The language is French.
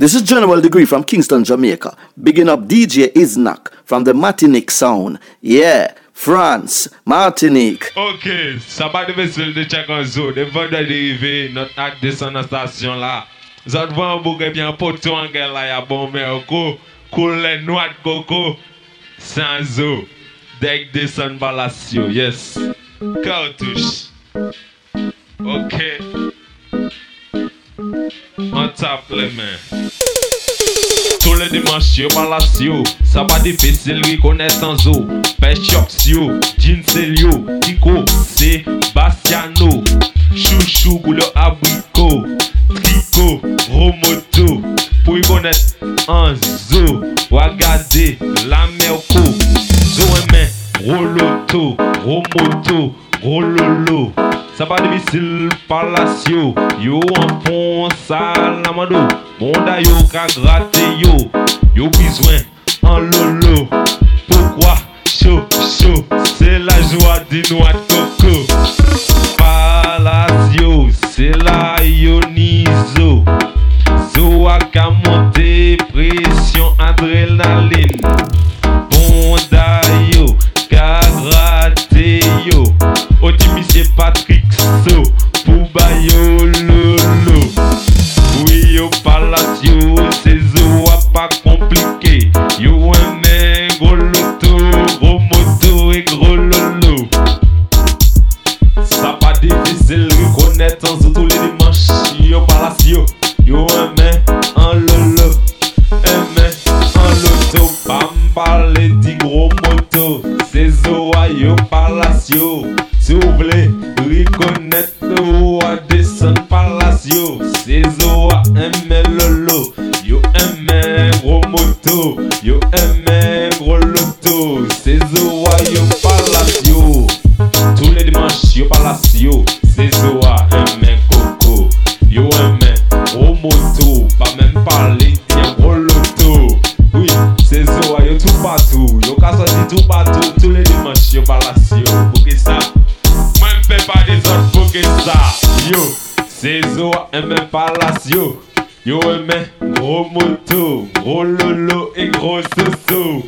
This is General Degree from Kingston, Jamaica. Bigging up DJ Iznak from the Martinique Sound. Yeah, France, Martinique. Ok, sa pa de vesel de chak an zo, de vod de derive, not ak desan nan stasyon la. Zot vwa an bouke pi an poto an gen la ya bon mè oko, koule nouat koko, san zo, dek desan balasyo, yes. Kautouche. Ok. An tap le men. Sou le dimanche yo malas yo. Saba di fesil rikonesan zo Peshoks yo, Jinsel yo. Tiko, Sebastiano. Chouchou koule abriko Triko, Romoto. Pou yi konet Anzo Wagade, Lamerko Zo emen, Roloto. Romoto, Rololo. Saba de misil palasyo. Yo anpon sal namado Bonda yo ka grate yo. Yo bizwen an lolo. Pokwa? Chou chou Se la jwa di noa koko Palasyo Se la yonizo. Zo ak a monte Presyon adrenaline Bonda yo Ka grate yo. Otimisye Patrick So, pou ba yo lolo. Oui yo palacio, se zo a pa komplike. Yo eme gros loto, gros moto et gros lolo. Ça pas difficile reconnaître en tous les dimanches. Yo palacio, yo eme en lolo. Eme en loto, pas m'parler di gros moto. C'est zo a yo palacio. Si palacio. C'est zo a eme lolo. Yo eme gros moto. Yo eme gros loto. C'est zo a yo palacio. Tous les dimanches, yo palacio. C'est zo a eme coco. Yo eme gros moto. Pas même parler, tiens gros loto. Oui, c'est zo a yo tout partout. Yo ka sorti tout partout. Tous les dimanches, yo palacio. Bouquet ça. Moi, m'fais pas des autres bouquet ça. Yo, c'est zo a eme palacio. Yo eme gros moto, gros lolo et gros soso.